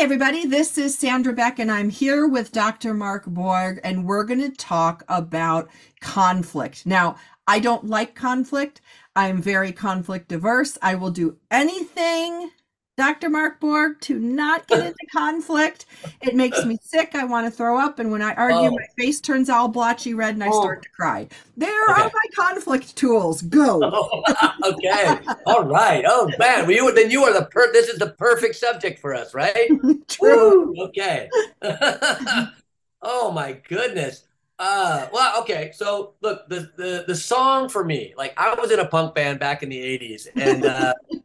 Everybody, this is Sandra Beck, and I'm here with Dr. Mark Borg, and we're going to talk about conflict. Now, I don't like conflict. I'm very conflict diverse. I will do anything Dr. Mark Borg to not get into conflict. It makes me sick. I want to throw up. And when I argue, oh. my face turns all blotchy red and I oh. start to cry. There okay. are my conflict tools. Go. Oh, okay. all right. Oh, man. Well, you, then you are the per- this is the perfect subject for us, right? True. Woo. Okay. oh, my goodness. Uh, well, okay. So look, the, the the song for me, like I was in a punk band back in the '80s, and uh,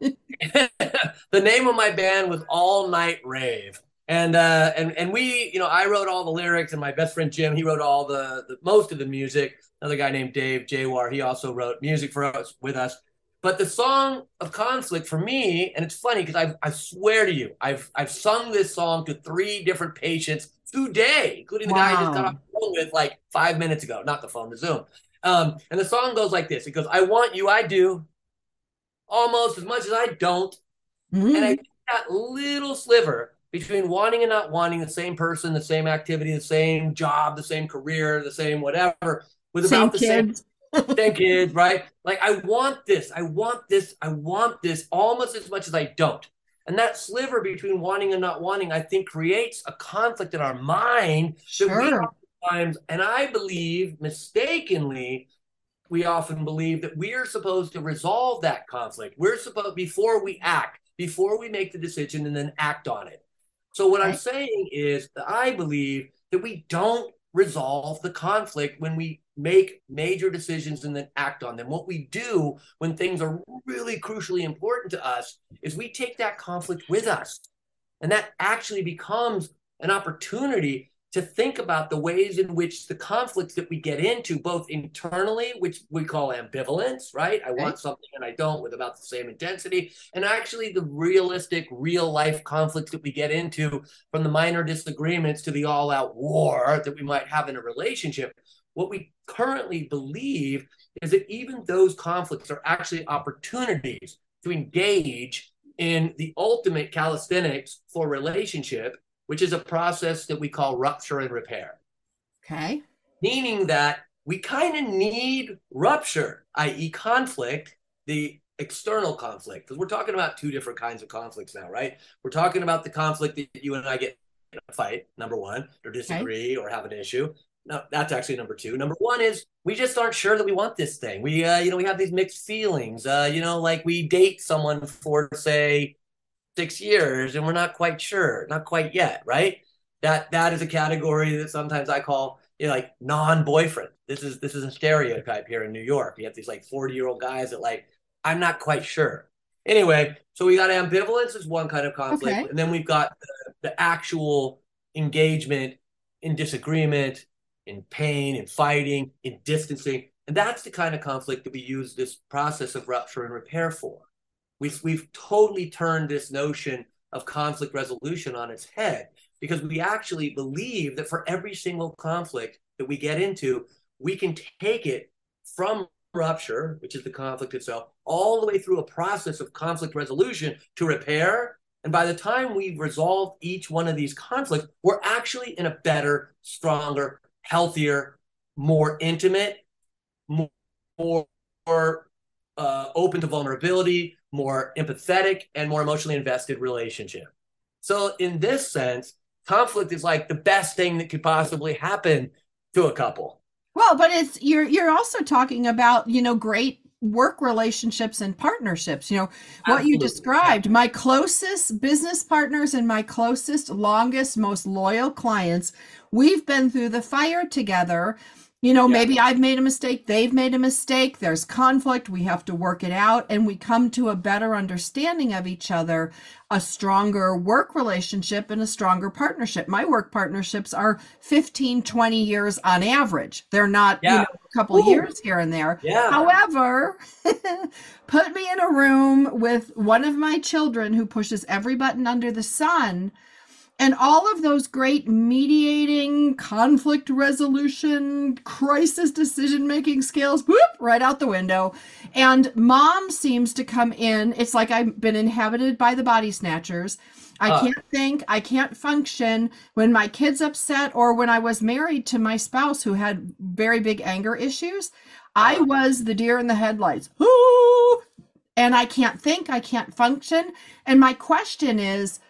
the name of my band was All Night Rave. And uh, and and we, you know, I wrote all the lyrics, and my best friend Jim, he wrote all the, the most of the music. Another guy named Dave Jawar, he also wrote music for us with us. But the song of conflict for me, and it's funny because I I swear to you, I've I've sung this song to three different patients today, including the wow. guy I just got off the phone with like five minutes ago, not the phone, the Zoom. Um, and the song goes like this: It goes, "I want you, I do, almost as much as I don't. Mm-hmm. And I that little sliver between wanting and not wanting the same person, the same activity, the same job, the same career, the same whatever, with same about the kids. same same kids, right? Like I want this, I want this, I want this almost as much as I don't. And that sliver between wanting and not wanting, I think, creates a conflict in our mind sure. that we oftentimes, and I believe mistakenly, we often believe that we are supposed to resolve that conflict. We're supposed before we act, before we make the decision and then act on it. So what I'm saying is that I believe that we don't resolve the conflict when we make major decisions and then act on them. What we do when things are really crucially important to us is we take that conflict with us. And that actually becomes an opportunity to think about the ways in which the conflicts that we get into, both internally, which we call ambivalence, right? I want something and I don't with about the same intensity, and actually the realistic, real life conflicts that we get into from the minor disagreements to the all out war that we might have in a relationship. What we currently believe is that even those conflicts are actually opportunities to engage in the ultimate calisthenics for relationship which is a process that we call rupture and repair. Okay. Meaning that we kind of need rupture, i.e., conflict, the external conflict, because we're talking about two different kinds of conflicts now, right? We're talking about the conflict that you and I get in a fight, number one, or disagree okay. or have an issue. No, that's actually number two. Number one is we just aren't sure that we want this thing. We, uh, you know, we have these mixed feelings. Uh, you know, like we date someone for say six years and we're not quite sure, not quite yet, right? That that is a category that sometimes I call you know, like non-boyfriend. This is this is a stereotype here in New York. You have these like 40-year-old guys that like, I'm not quite sure. Anyway, so we got ambivalence is one kind of conflict, okay. and then we've got the, the actual engagement in disagreement, in pain, in fighting, in distancing. And that's the kind of conflict that we use this process of rupture and repair for. We've, we've totally turned this notion of conflict resolution on its head because we actually believe that for every single conflict that we get into, we can take it from rupture, which is the conflict itself, all the way through a process of conflict resolution to repair. And by the time we've resolved each one of these conflicts, we're actually in a better, stronger, healthier, more intimate, more, more uh, open to vulnerability, more empathetic, and more emotionally invested relationship. So, in this sense, conflict is like the best thing that could possibly happen to a couple. Well, but it's you're you're also talking about you know great work relationships and partnerships. You know what Absolutely. you described. My closest business partners and my closest, longest, most loyal clients. We've been through the fire together You know, yeah. maybe I've made a mistake, they've made a mistake, there's conflict, we have to work it out, and we come to a better understanding of each other, a stronger work relationship, and a stronger partnership. My work partnerships are 15, 20 years on average. They're not, yeah. you know, a couple Ooh. years here and there. Yeah. However, put me in a room with one of my children who pushes every button under the sun and all of those great mediating, conflict resolution, crisis decision making skills, whoop, right out the window. And mom seems to come in. It's like I've been inhabited by the body snatchers. I uh, can't think, I can't function when my kid's upset or when I was married to my spouse who had very big anger issues. I uh. was the deer in the headlights. Ooh! And I can't think, I can't function. And my question is,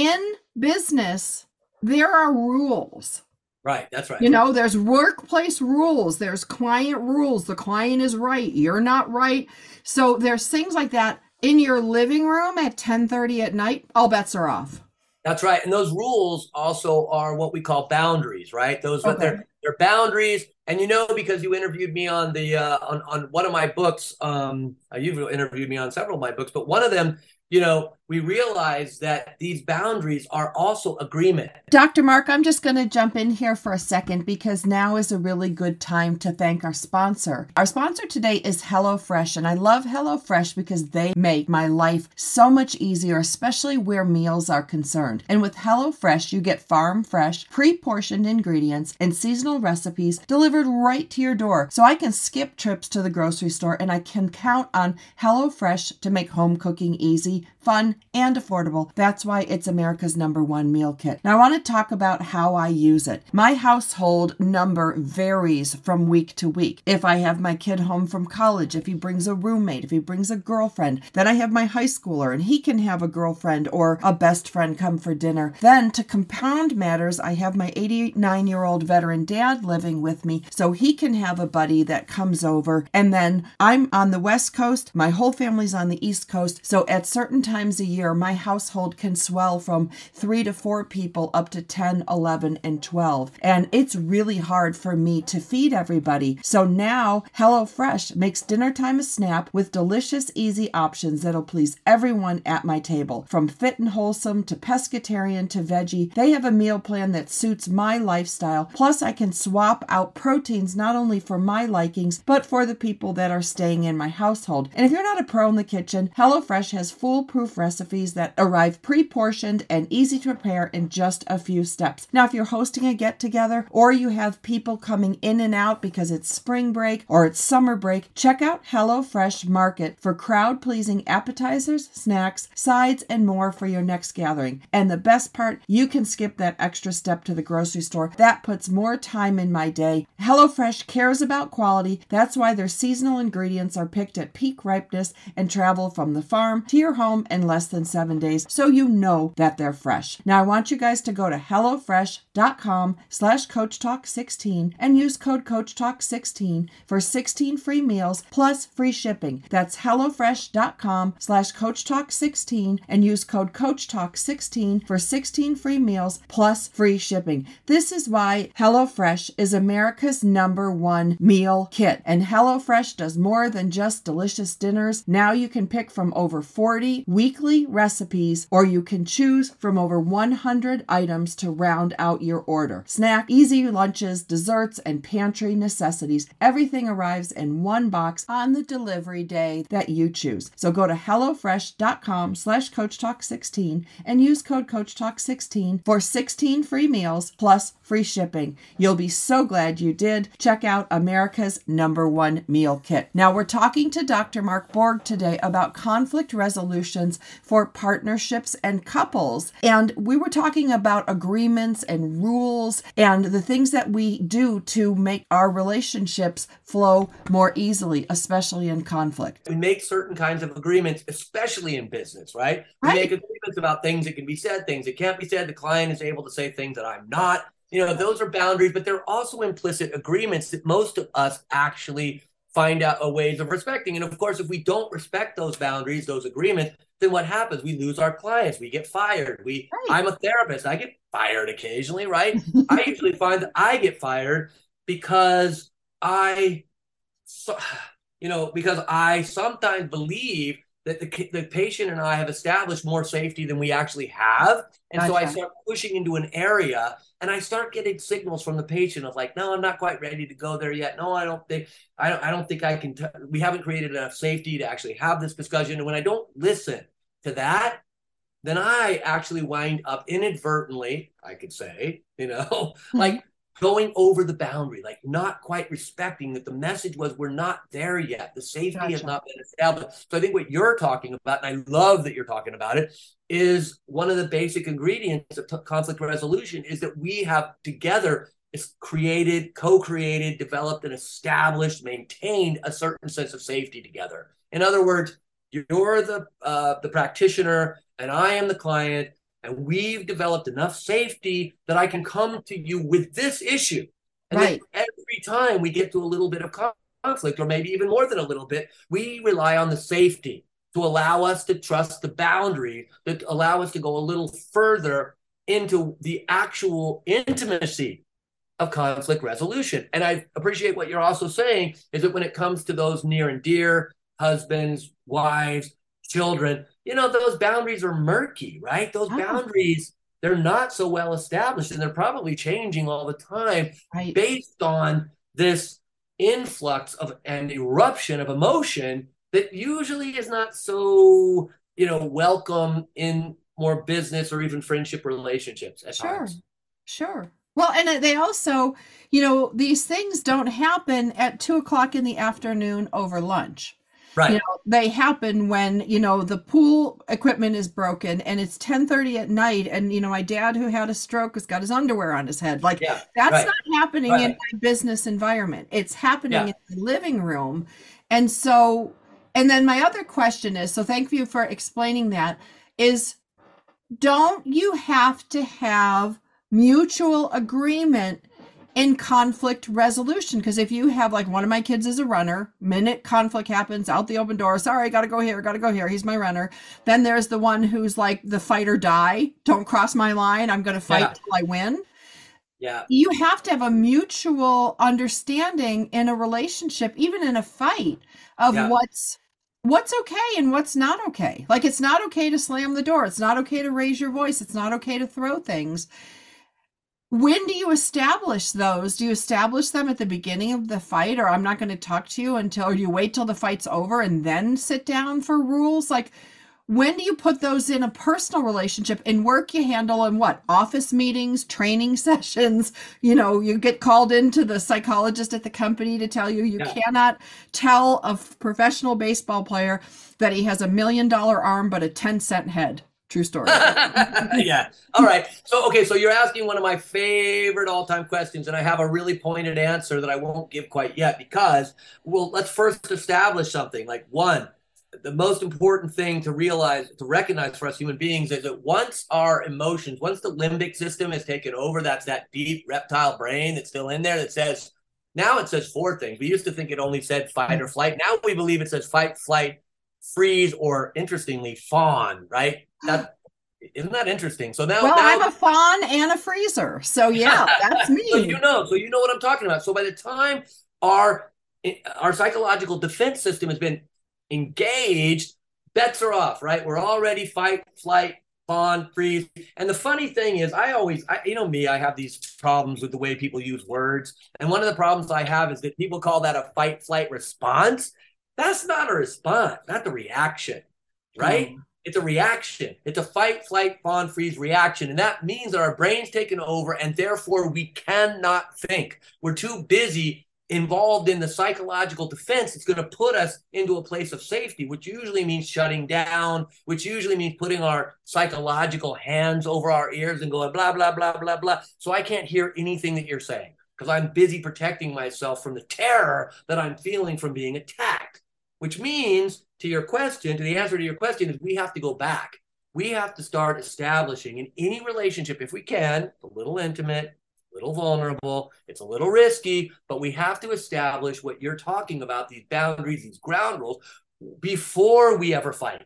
in business, there are rules. Right, that's right. You know, there's workplace rules, there's client rules. The client is right, you're not right. So there's things like that in your living room at 10:30 at night, all bets are off. That's right. And those rules also are what we call boundaries, right? Those okay. they're they're boundaries. And you know, because you interviewed me on the uh, on on one of my books, um, you've interviewed me on several of my books, but one of them you know, we realize that these boundaries are also agreement. Dr. Mark, I'm just going to jump in here for a second because now is a really good time to thank our sponsor. Our sponsor today is HelloFresh, and I love HelloFresh because they make my life so much easier, especially where meals are concerned. And with HelloFresh, you get farm fresh, pre portioned ingredients and seasonal recipes delivered right to your door. So I can skip trips to the grocery store and I can count on HelloFresh to make home cooking easy me fun, and affordable. That's why it's America's number one meal kit. Now, I want to talk about how I use it. My household number varies from week to week. If I have my kid home from college, if he brings a roommate, if he brings a girlfriend, then I have my high schooler and he can have a girlfriend or a best friend come for dinner. Then, to compound matters, I have my 89 year old veteran dad living with me so he can have a buddy that comes over. And then I'm on the West Coast, my whole family's on the East Coast. So at certain certain times a year, my household can swell from three to four people up to 10, 11, and 12. And it's really hard for me to feed everybody. So now HelloFresh makes dinner time a snap with delicious, easy options that'll please everyone at my table. From fit and wholesome to pescatarian to veggie, they have a meal plan that suits my lifestyle. Plus, I can swap out proteins not only for my likings, but for the people that are staying in my household. And if you're not a pro in the kitchen, HelloFresh has full foolproof recipes that arrive pre portioned and easy to prepare in just a few steps. Now, if you're hosting a get together or you have people coming in and out because it's spring break or it's summer break, check out HelloFresh Market for crowd pleasing appetizers, snacks, sides, and more for your next gathering. And the best part, you can skip that extra step to the grocery store. That puts more time in my day. HelloFresh cares about quality. That's why their seasonal ingredients are picked at peak ripeness and travel from the farm to your home in less than seven days so you know that they're fresh. Now I want you guys to go to HelloFresh.com slash CoachTalk16 and use code CoachTalk16 for 16 free meals plus free shipping. That's HelloFresh.com slash CoachTalk16 and use code CoachTalk16 for 16 free meals plus free shipping. This is why HelloFresh is America's number one meal kit. And HelloFresh does more than just delicious dinners. Now you can pick from over 40 weekly recipes, or you can choose from over 100 items to round out your order. Snack, easy lunches, desserts, and pantry necessities. Everything arrives in one box on the delivery day that you choose. So go to HelloFresh.com slash CoachTalk16 and use code CoachTalk16 for 16 free meals plus free shipping. You'll be so glad you did. Check out America's number one meal kit. Now, we're talking to Dr. Mark Borg today about conflict resolutions for partnerships and couples. And we were talking about agreements and rules and the things that we do to make our relationships flow more easily, especially in conflict. We make certain kinds of agreements, especially in business, right? We right. make agreements about things that can be said, things that can't be said. The client is able to say things that I'm not. You know, those are boundaries, but they're also implicit agreements that most of us actually find out a ways of respecting. And of course, if we don't respect those boundaries, those agreements, then what happens? We lose our clients. We get fired. We right. I'm a therapist. I get fired occasionally, right? I usually find that I get fired because I, you know, because I sometimes believe that the, the patient and I have established more safety than we actually have. And gotcha. so I start pushing into an area and I start getting signals from the patient of like, no, I'm not quite ready to go there yet. No, I don't think, I don't, I don't think I can, t- we haven't created enough safety to actually have this discussion. And when I don't listen to that, then I actually wind up inadvertently, I could say, you know, like going over the boundary, like not quite respecting that the message was we're not there yet. The safety gotcha. has not been established. So I think what you're talking about, and I love that you're talking about it, is one of the basic ingredients of t- conflict resolution is that we have together is created, co-created, developed, and established, maintained a certain sense of safety together. In other words, you're the uh, the practitioner, and I am the client and we've developed enough safety that I can come to you with this issue. And right. every time we get to a little bit of conflict, or maybe even more than a little bit, we rely on the safety to allow us to trust the boundary, that allow us to go a little further into the actual intimacy of conflict resolution. And I appreciate what you're also saying is that when it comes to those near and dear husbands, wives, children, you know, those boundaries are murky, right? Those oh. boundaries, they're not so well established and they're probably changing all the time right. based on this influx of an eruption of emotion that usually is not so, you know, welcome in more business or even friendship relationships at sure. times. Sure. Well, and uh, they also, you know, these things don't happen at two o'clock in the afternoon over lunch. Right. You know, they happen when, you know, the pool equipment is broken and it's 1030 at night. And, you know, my dad who had a stroke has got his underwear on his head. Like yeah, that's right. not happening right. in my business environment. It's happening yeah. in the living room. And so, and then my other question is, so thank you for explaining that, is don't you have to have mutual agreement in conflict resolution because if you have like one of my kids is a runner minute conflict happens out the open door sorry gotta go here gotta go here he's my runner. Then there's the one who's like the fight or die don't cross my line i'm gonna fight yeah. till i win. Yeah. You have to have a mutual understanding in a relationship even in a fight of yeah. what's what's okay and what's not okay. Like it's not okay to slam the door it's not okay to raise your voice it's not okay to throw things when do you establish those? Do you establish them at the beginning of the fight, or I'm not going to talk to you until you wait till the fight's over and then sit down for rules? Like, when do you put those in a personal relationship? In work, you handle in what? Office meetings, training sessions. You know, you get called into the psychologist at the company to tell you you yeah. cannot tell a professional baseball player that he has a million dollar arm but a 10 cent head. True story. yeah. All right. So, okay. So you're asking one of my favorite all time questions, and I have a really pointed answer that I won't give quite yet because, well, let's first establish something. Like, one, the most important thing to realize, to recognize for us human beings is that once our emotions, once the limbic system has taken over, that's that deep reptile brain that's still in there that says, now it says four things. We used to think it only said fight or flight. Now we believe it says fight, flight, freeze, or interestingly, fawn, right? That isn't that interesting? So now, well, now, I'm a fawn and a freezer. So yeah, that's me. so you know, so you know what I'm talking about. So by the time our our psychological defense system has been engaged, bets are off. Right? We're already fight, flight, fawn, freeze. And the funny thing is, I always, I, you know, me, I have these problems with the way people use words. And one of the problems I have is that people call that a fight, flight response. That's not a response, not the reaction, right? Mm. It's a reaction. It's a fight, flight, fawn, freeze reaction. And that means that our brain's taken over and therefore we cannot think. We're too busy involved in the psychological defense. It's going to put us into a place of safety, which usually means shutting down, which usually means putting our psychological hands over our ears and going blah, blah, blah, blah, blah. So I can't hear anything that you're saying because I'm busy protecting myself from the terror that I'm feeling from being attacked, which means to your question, to the answer to your question is we have to go back. We have to start establishing in any relationship, if we can, a little intimate, a little vulnerable, it's a little risky, but we have to establish what you're talking about, these boundaries, these ground rules, before we ever fight.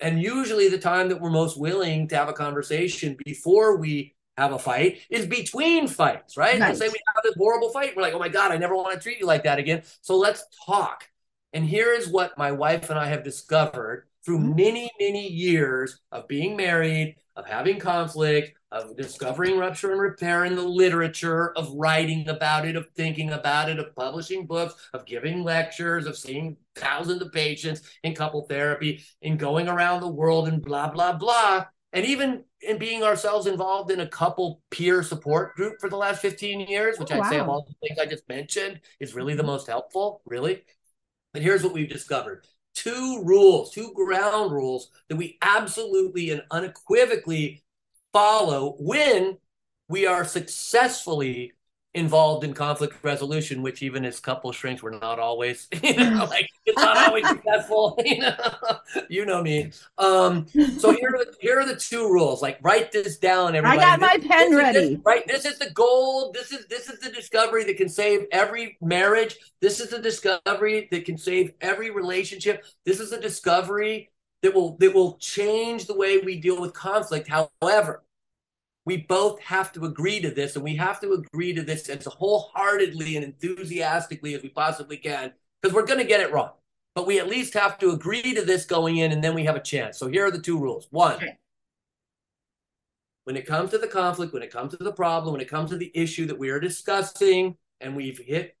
And usually the time that we're most willing to have a conversation before we have a fight is between fights, right? Right. Let's say we have this horrible fight. We're like, oh my God, I never want to treat you like that again. So let's talk. And here is what my wife and I have discovered through Mhm. many, many years of being married, of having conflict, of discovering rupture and repair in the literature, of writing about it, of thinking about it, of publishing books, of giving lectures, of seeing thousands of patients in couple therapy, in going around the world and blah, blah, blah. And even in being ourselves involved in a couple peer support group for the last 15 years, which Oh, I'd say of all the things I just mentioned is really the most helpful, really. But here's what we've discovered. Two rules, two ground rules that we absolutely and unequivocally follow when we are successfully involved in conflict resolution, which even as couple shrinks, we're not always, you know, like it's not always successful, you know, you know me. Um, so here are the, here are the two rules. Like write this down, everybody. I got my pen this is- this- ready. right. This is the gold. This is this is the discovery that can save every marriage. This is the discovery that can save every relationship. This is the discovery that will that will change the way we deal with conflict. However, we both have to agree to this, and we have to agree to this as wholeheartedly and enthusiastically as we possibly can, because we're going to get it wrong. But we at least have to agree to this going in, and then we have a chance. So here are the two rules. One, Okay. when it comes to the conflict, when it comes to the problem, when it comes to the issue that we are discussing, and we've hit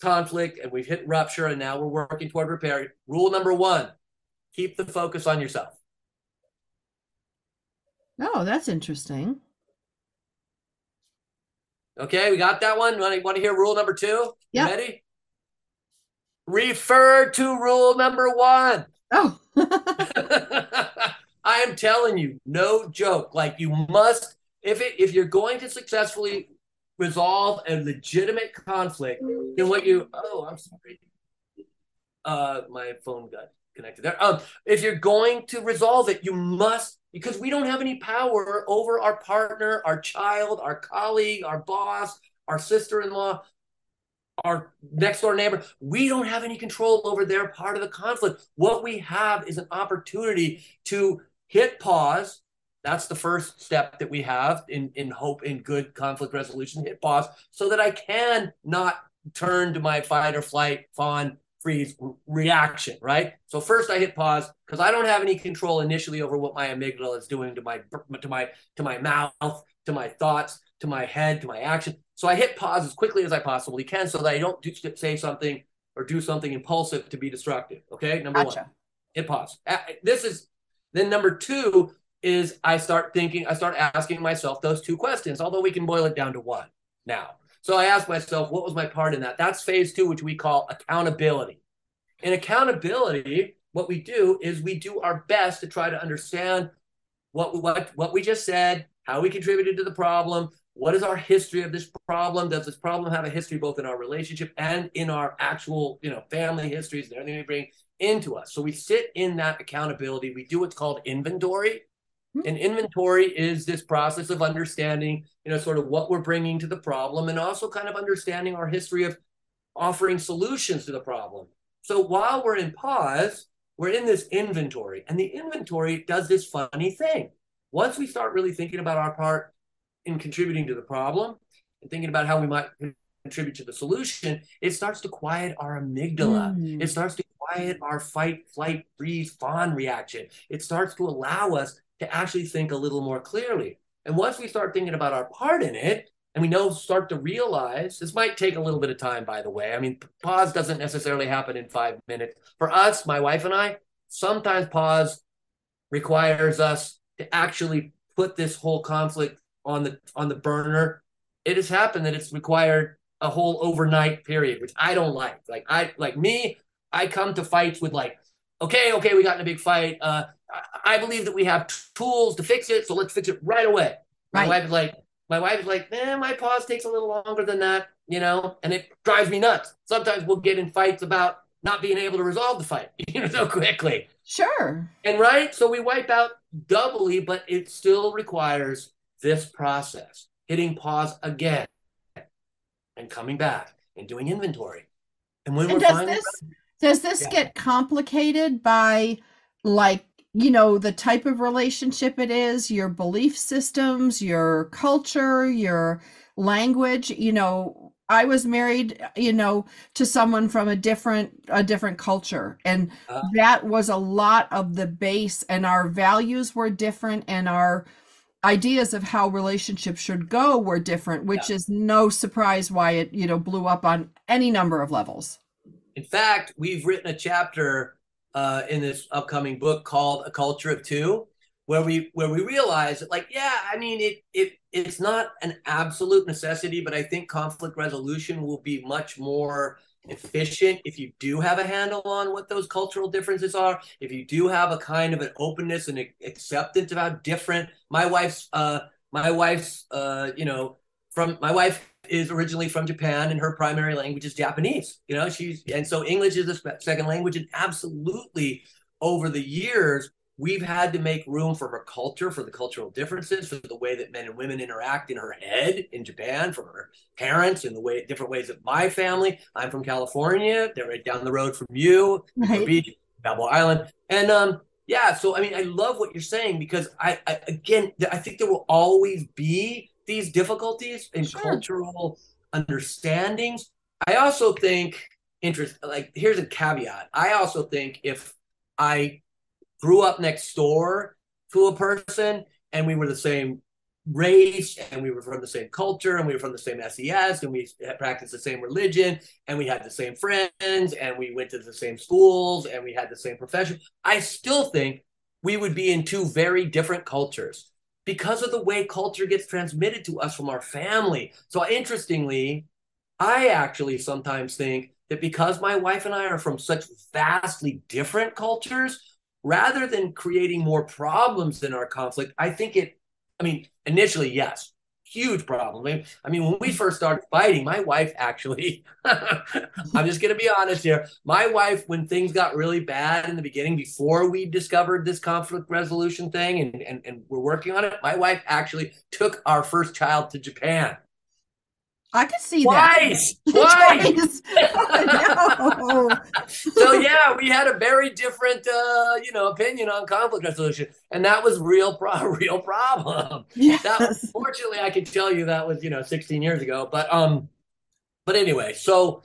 conflict and we've hit rupture, and now we're working toward repair. Rule number one keep the focus on yourself. Oh, that's interesting. Okay, we got that one. Want to, want to hear rule number two? Yep. ready? Refer to rule number one. Oh, I am telling you, no joke. Like you must, if it, if you're going to successfully resolve a legitimate conflict, then what you oh, I'm sorry. Uh, my phone got connected there. Um, if you're going to resolve it, you must because we don't have any power over our partner, our child, our colleague, our boss, our sister-in-law, our next door neighbor. We don't have any control over their part of the conflict. What we have is an opportunity to hit pause. That's the first step that we have in, in hope in good conflict resolution. Hit pause so that I can not turn to my fight or flight, fawn, freeze reaction, right? So first I hit pause because I don't have any control initially over what my amygdala is doing to my to my to my mouth, to my thoughts, to my head, to my action. So I hit pause as quickly as I possibly can so that I don't do, say something or do something impulsive to be destructive. Okay, number one, hit pause. This is then number two is I start thinking, I start asking myself those two questions, although we can boil it down to one now. So I asked myself, what was my part in that? That's phase two, which we call accountability. In accountability, what we do is we do our best to try to understand what what what we just said, how we contributed to the problem, what is our history of this problem? Does this problem have a history both in our relationship and in our actual, you know, family histories and everything we bring into us? So we sit in that accountability. We do what's called inventory. And inventory is this process of understanding, you know, sort of what we're bringing to the problem and also kind of understanding our history of offering solutions to the problem. So while we're in pause, we're in this inventory, and the inventory does this funny thing. Once we start really thinking about our part in contributing to the problem and thinking about how we might contribute to the solution, it starts to quiet our amygdala. Mm. It starts to quiet our fight, flight, freeze, fawn reaction. It starts to allow us to actually think a little more clearly. And once we start thinking about our part in it, and we know start to realize this might take a little bit of time by the way. I mean pause doesn't necessarily happen in five minutes. For us my wife and i sometimes pause requires us to actually put this whole conflict on the on the burner. It has happened that it's required a whole overnight period which i don't like. Like i like me i come to fights with like okay okay we got in a big fight uh i, believe that we have tools to fix it so let's fix it right away my Right. wife is like my wife is like, eh, my pause takes a little longer than that, you know, and it drives me nuts. Sometimes we'll get in fights about not being able to resolve the fight, you know, so quickly. Sure. And right, so we wipe out doubly, but it still requires this process, hitting pause again and coming back and doing inventory. And when And we're does finally this does this Yeah. get complicated by like you know the type of relationship it is your belief systems your culture your language you know i was married you know to someone from a different a different culture and uh, that was a lot of the base and our values were different and our ideas of how relationships should go were different which yeah. is no surprise why it you know blew up on any number of levels in fact we've written a chapter uh, in this upcoming book called A Culture of Two, where we where we realize that like yeah, I mean it it it's not an absolute necessity, but I think conflict resolution will be much more efficient if you do have a handle on what those cultural differences are if you do have a kind of an openness and acceptance how different my wife's uh my wife's uh you know from my wife is originally from Japan and her primary language is Japanese. You know, she's and so English is a second language, and absolutely over the years we've had to make room for her culture, for the cultural differences, for the way that men and women interact in her head in Japan, for her parents, and the way different ways that my family. I'm from California; they're right down the road from you, right. Beach, Balboa Island, and um. Yeah, so I mean, I love what you're saying because I, I again, I think there will always be these difficulties in sure. cultural understandings. I also think interest like here's a caveat. I also think if I grew up next door to a person and we were the same race and we were from the same culture and we were from the same SES and we practiced the same religion and we had the same friends and we went to the same schools and we had the same profession, I still think we would be in two very different cultures because of the way culture gets transmitted to us from our family. So, interestingly, I actually sometimes think that because my wife and I are from such vastly different cultures, rather than creating more problems in our conflict, I think it, I mean, initially, yes, huge problem. I mean, when we first started fighting, my wife actually, I'm just going to be honest here. My wife, when things got really bad in the beginning, before we discovered this conflict resolution thing and, and, and we're working on it, my wife actually took our first child to Japan. I could see twice, that. Twice. Twice. so yeah, we had a very different, uh, you know, opinion on conflict resolution, and that was real, pro- real problem. Yes. That, fortunately, I can tell you that was, you know, 16 years ago. But um, but anyway, so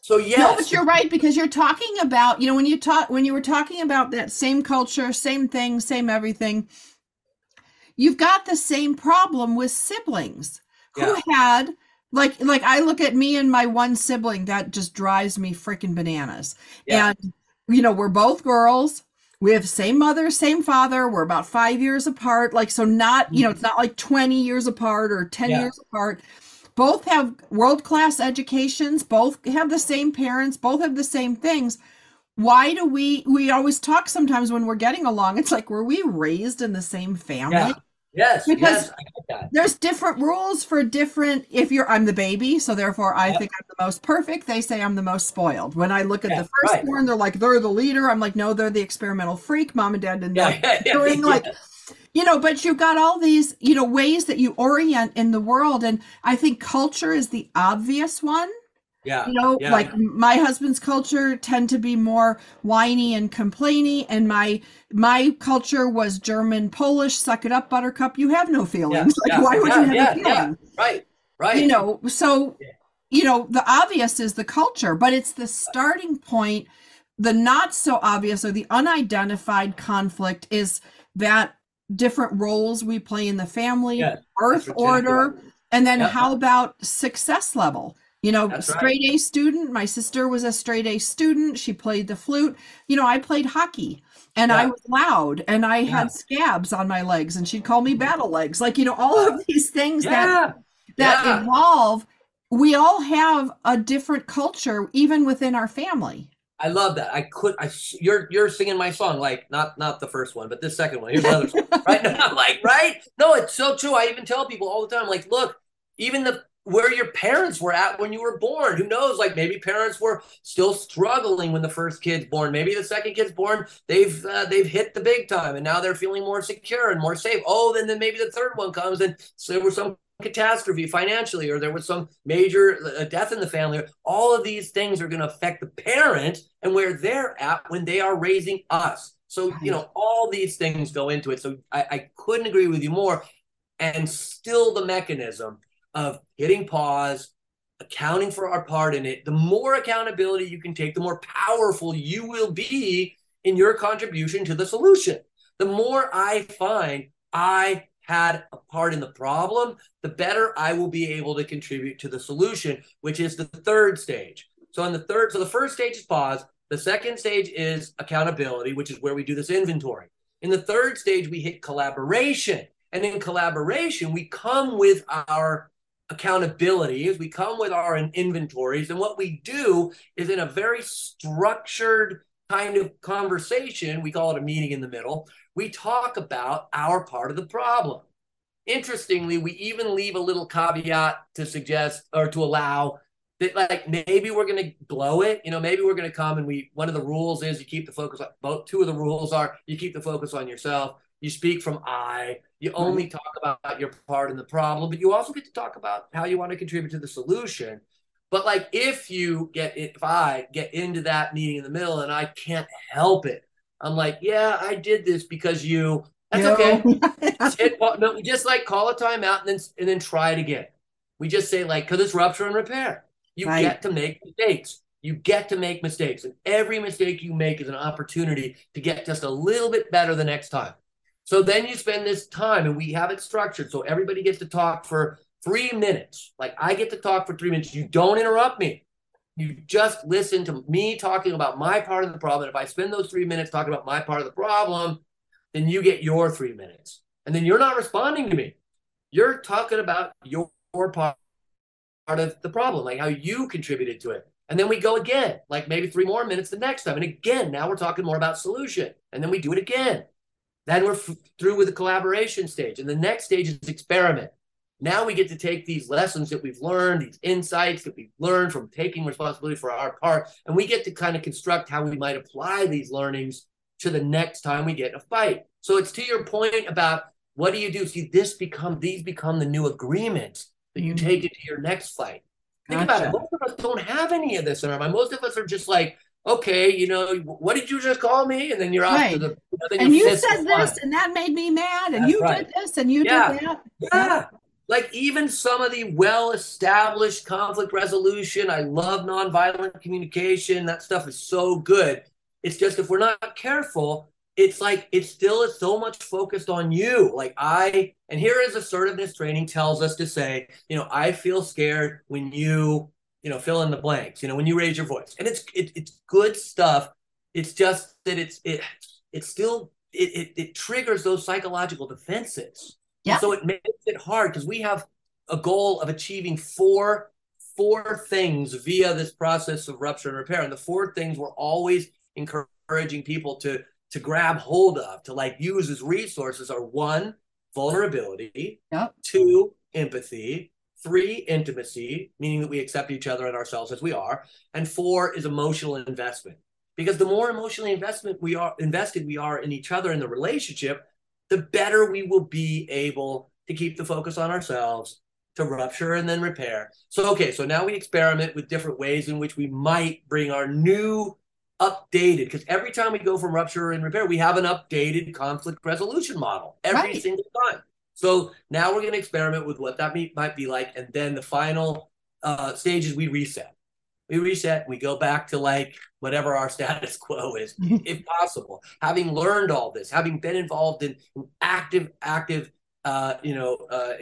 so yes. No, but you're right because you're talking about, you know, when you talk when you were talking about that same culture, same thing, same everything. You've got the same problem with siblings yeah. who had like like I look at me and my one sibling that just drives me freaking bananas. Yeah. And you know, we're both girls. We have same mother, same father. We're about 5 years apart. Like so not, you know, it's not like 20 years apart or 10 yeah. years apart. Both have world-class educations, both have the same parents, both have the same things why do we we always talk sometimes when we're getting along it's like were we raised in the same family yeah. Yes, because yes, there's different rules for different. If you're, I'm the baby, so therefore I yep. think I'm the most perfect. They say I'm the most spoiled. When I look at yeah, the firstborn, right. they're like they're the leader. I'm like, no, they're the experimental freak. Mom and dad didn't know yeah, yeah, doing. Like, you know, but you've got all these, you know, ways that you orient in the world, and I think culture is the obvious one yeah. You know, yeah. like my husband's culture tend to be more whiny and complainy and my my culture was German Polish, suck it up buttercup, you have no feelings. Yeah. Like yeah. why would you have a feeling? Right. Right. You know, so you know, the obvious is the culture, but it's the starting point. The not so obvious or the unidentified conflict is that different roles we play in the family, birth order, and then how about success level? You know, That's straight right. A student. My sister was a straight A student. She played the flute. You know, I played hockey and yeah. I was loud and I yeah. had scabs on my legs and she'd call me mm-hmm. battle legs. Like, you know, all of these things yeah. that that evolve. We all have a different culture even within our family. I love that. I could. I you're you're singing my song like not not the first one, but this second one. Here's another song. Right now, like right. No, it's so true. I even tell people all the time, like, look, even the where your parents were at when you were born. Who knows? Like maybe parents were still struggling when the first kid's born. Maybe the second kid's born, they've uh, they've hit the big time, and now they're feeling more secure and more safe. Oh, then then maybe the third one comes, and so there was some catastrophe financially, or there was some major uh, death in the family. All of these things are going to affect the parent and where they're at when they are raising us. So, you know, all these things go into it. So I, I couldn't agree with you more. And still the mechanism of hitting pause, accounting for our part in it, the more accountability you can take, the more powerful you will be in your contribution to the solution. The more I find I had a part in the problem, the better I will be able to contribute to the solution, which is the third stage. So, in the third, so the first stage is pause. The second stage is accountability, which is where we do this inventory. In the third stage, we hit collaboration. And in collaboration, we come with our accountabilities, we come with our inventories. And what we do is in a very structured kind of conversation, we call it a meeting in the middle, we talk about our part of the problem. Interestingly, we even leave a little caveat to suggest or to allow that like maybe we're going to blow it you know maybe we're going to come and we one of the rules is you keep the focus on both two of the rules are you keep the focus on yourself you speak from i you only talk about your part in the problem but you also get to talk about how you want to contribute to the solution but like if you get if i get into that meeting in the middle and i can't help it i'm like yeah i did this because you that's okay just, hit, no, just like call a timeout and then and then try it again we just say like because it's rupture and repair you right. get to make mistakes. You get to make mistakes. And every mistake you make is an opportunity to get just a little bit better the next time. So then you spend this time and we have it structured. So everybody gets to talk for three minutes. Like I get to talk for three minutes. You don't interrupt me. You just listen to me talking about my part of the problem. And if I spend those three minutes talking about my part of the problem, then you get your three minutes. And then you're not responding to me. You're talking about your part part of the problem, like how you contributed to it. And then we go again, like maybe three more minutes the next time. And again, now we're talking more about solution. And then we do it again. Then we're f- through with the collaboration stage. And the next stage is experiment. Now we get to take these lessons that we've learned, these insights that we've learned from taking responsibility for our part, and we get to kind of construct how we might apply these learnings to the next time we get in a fight. So it's to your point about what do you do? See, this become these become the new agreements that you take mm-hmm. it to your next fight. Think gotcha. about it. Most of us don't have any of this in our mind. Most of us are just like, okay, you know, what did you just call me? And then you're off right. to the. You know, and you said this, and that made me mad, and That's you right. did this, and you yeah. did that. Yeah. Like even some of the well-established conflict resolution, I love nonviolent communication. That stuff is so good. It's just if we're not careful, it's like it still is so much focused on you. Like I, and here is assertiveness training tells us to say, you know, I feel scared when you, you know, fill in the blanks. You know, when you raise your voice, and it's it, it's good stuff. It's just that it's it it still it, it, it triggers those psychological defenses. Yeah. So it makes it hard because we have a goal of achieving four four things via this process of rupture and repair, and the four things we're always encouraging people to to grab hold of, to like use as resources are one, vulnerability, yep. two, empathy, three, intimacy, meaning that we accept each other and ourselves as we are, and four is emotional investment. Because the more emotionally investment we are invested we are in each other in the relationship, the better we will be able to keep the focus on ourselves, to rupture and then repair. So okay, so now we experiment with different ways in which we might bring our new updated because every time we go from rupture and repair, we have an updated conflict resolution model every right. single time. So now we're going to experiment with what that might be like, and then the final uh, stage is we reset. We reset. We go back to like whatever our status quo is, if possible. Having learned all this, having been involved in active, active, uh, you know, uh,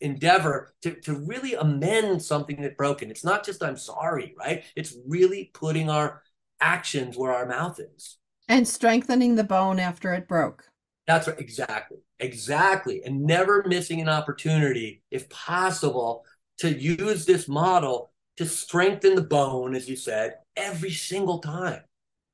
endeavor to, to really amend something that's broken. It's not just I'm sorry, right? It's really putting our actions where our mouth is. And strengthening the bone after it broke. That's right. Exactly. Exactly. And never missing an opportunity, if possible, to use this model to strengthen the bone, as you said, every single time.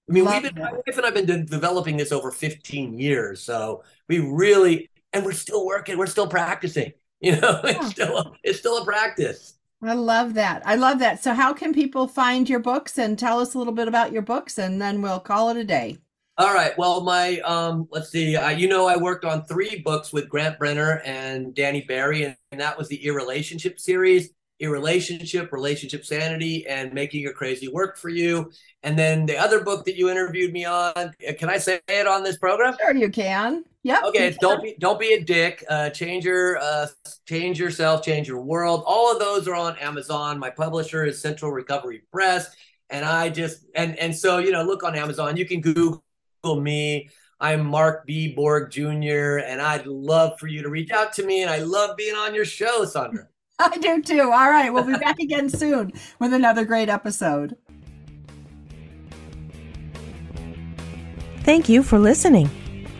I mean, Love we've been, my wife and I've been de- developing this over 15 years. So we really, and we're still working, we're still practicing. You know, yeah. it's still a, it's still a practice. I love that. I love that. So, how can people find your books and tell us a little bit about your books, and then we'll call it a day. All right. Well, my um, let's see. Uh, you know, I worked on three books with Grant Brenner and Danny Berry, and, and that was the Irrelationship series. a relationship, sanity, and making your crazy work for you. And then the other book that you interviewed me on, uh, can I say it on this program? Sure, you can. Yep. Okay, it's don't be don't be a dick. Uh, change your uh, change yourself, change your world. All of those are on Amazon. My publisher is Central Recovery Press, and I just and and so you know, look on Amazon. You can Google me. I'm Mark B. Borg Jr., and I'd love for you to reach out to me. And I love being on your show, Sandra. I do too. All right. We'll be back again soon with another great episode. Thank you for listening.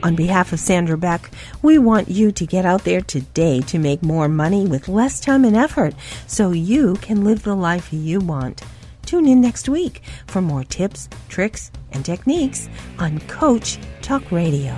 On behalf of Sandra Beck, we want you to get out there today to make more money with less time and effort so you can live the life you want. Tune in next week for more tips, tricks, and techniques on Coach Talk Radio.